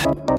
Bye.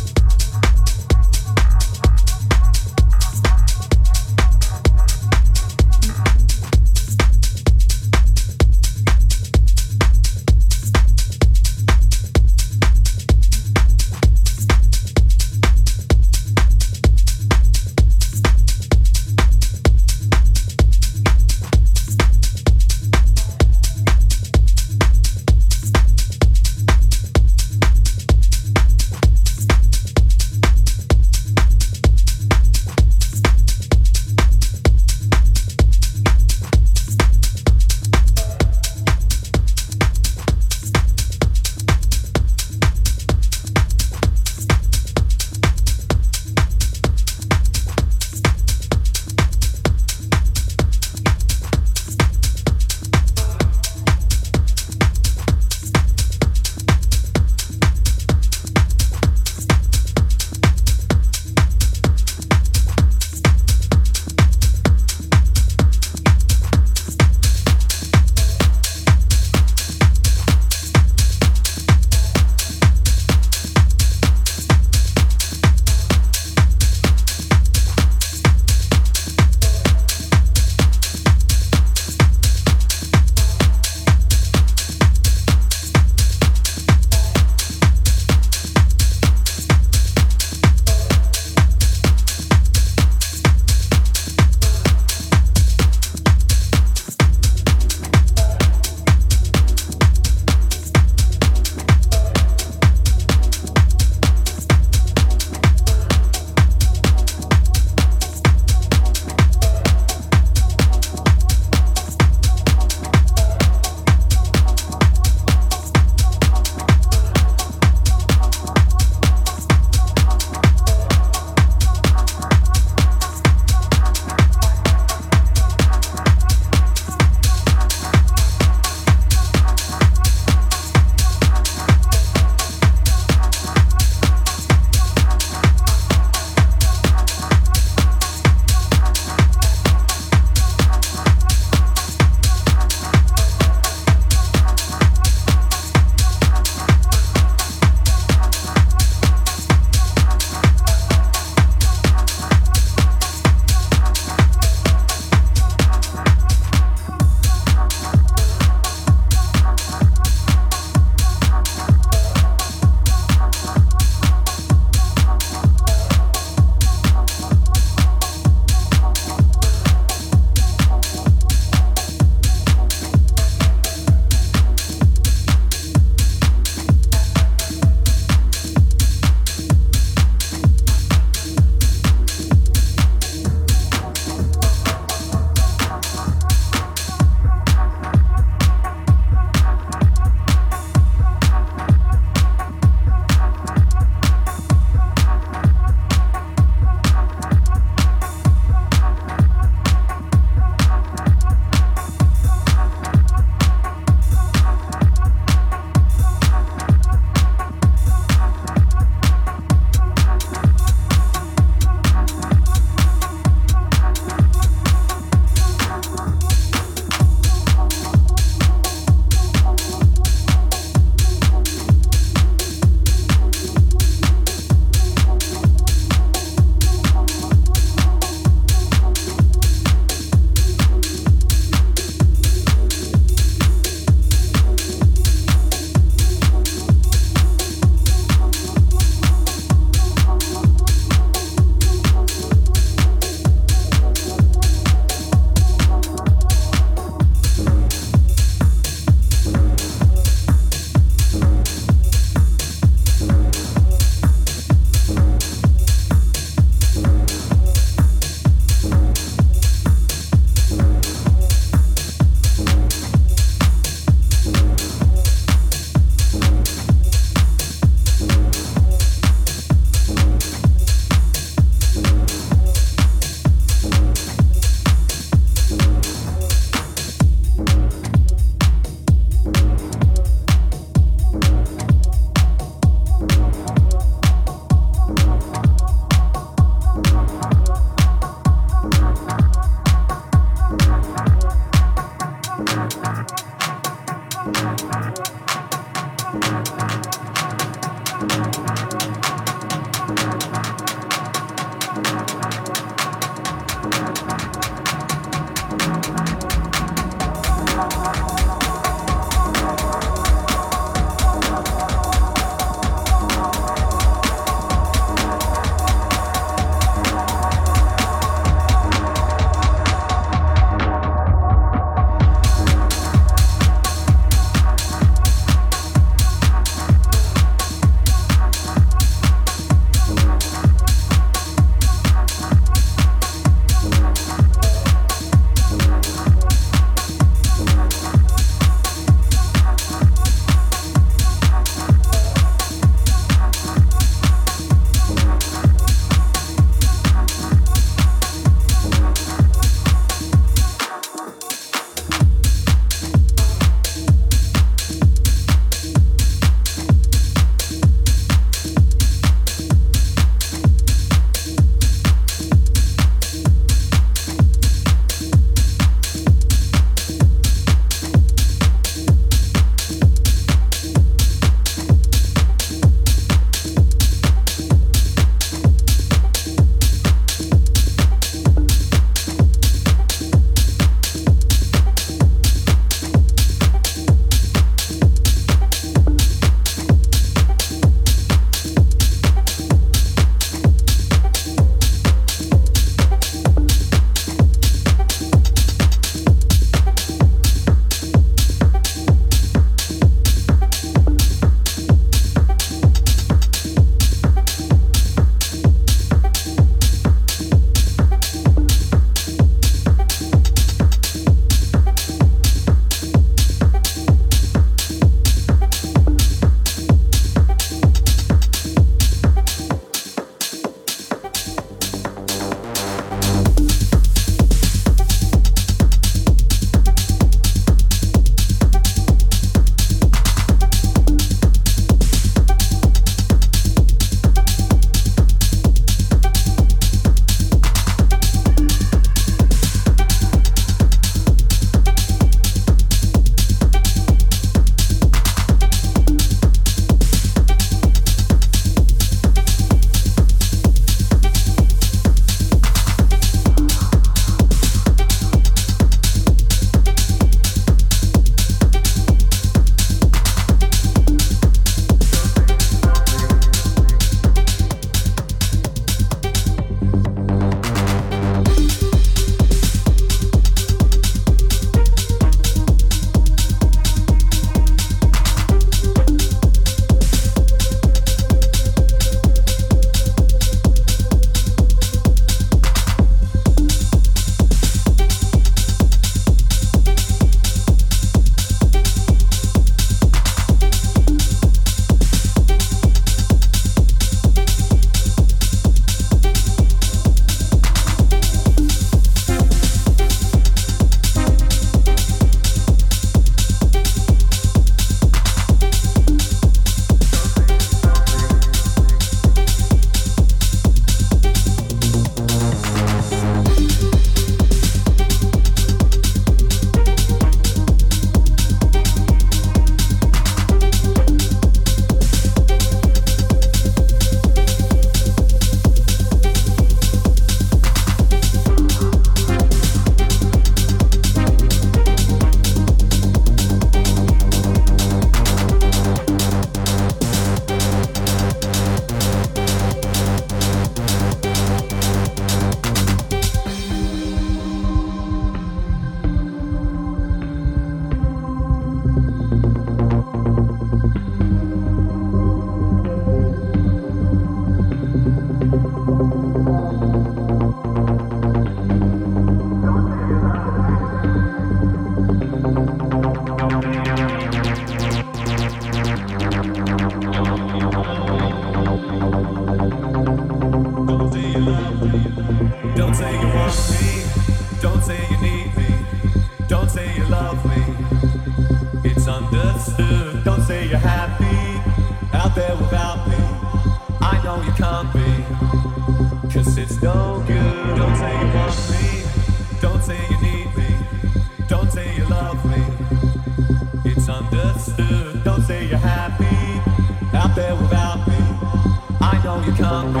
I know you can't be.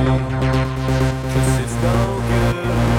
Cause it's no good.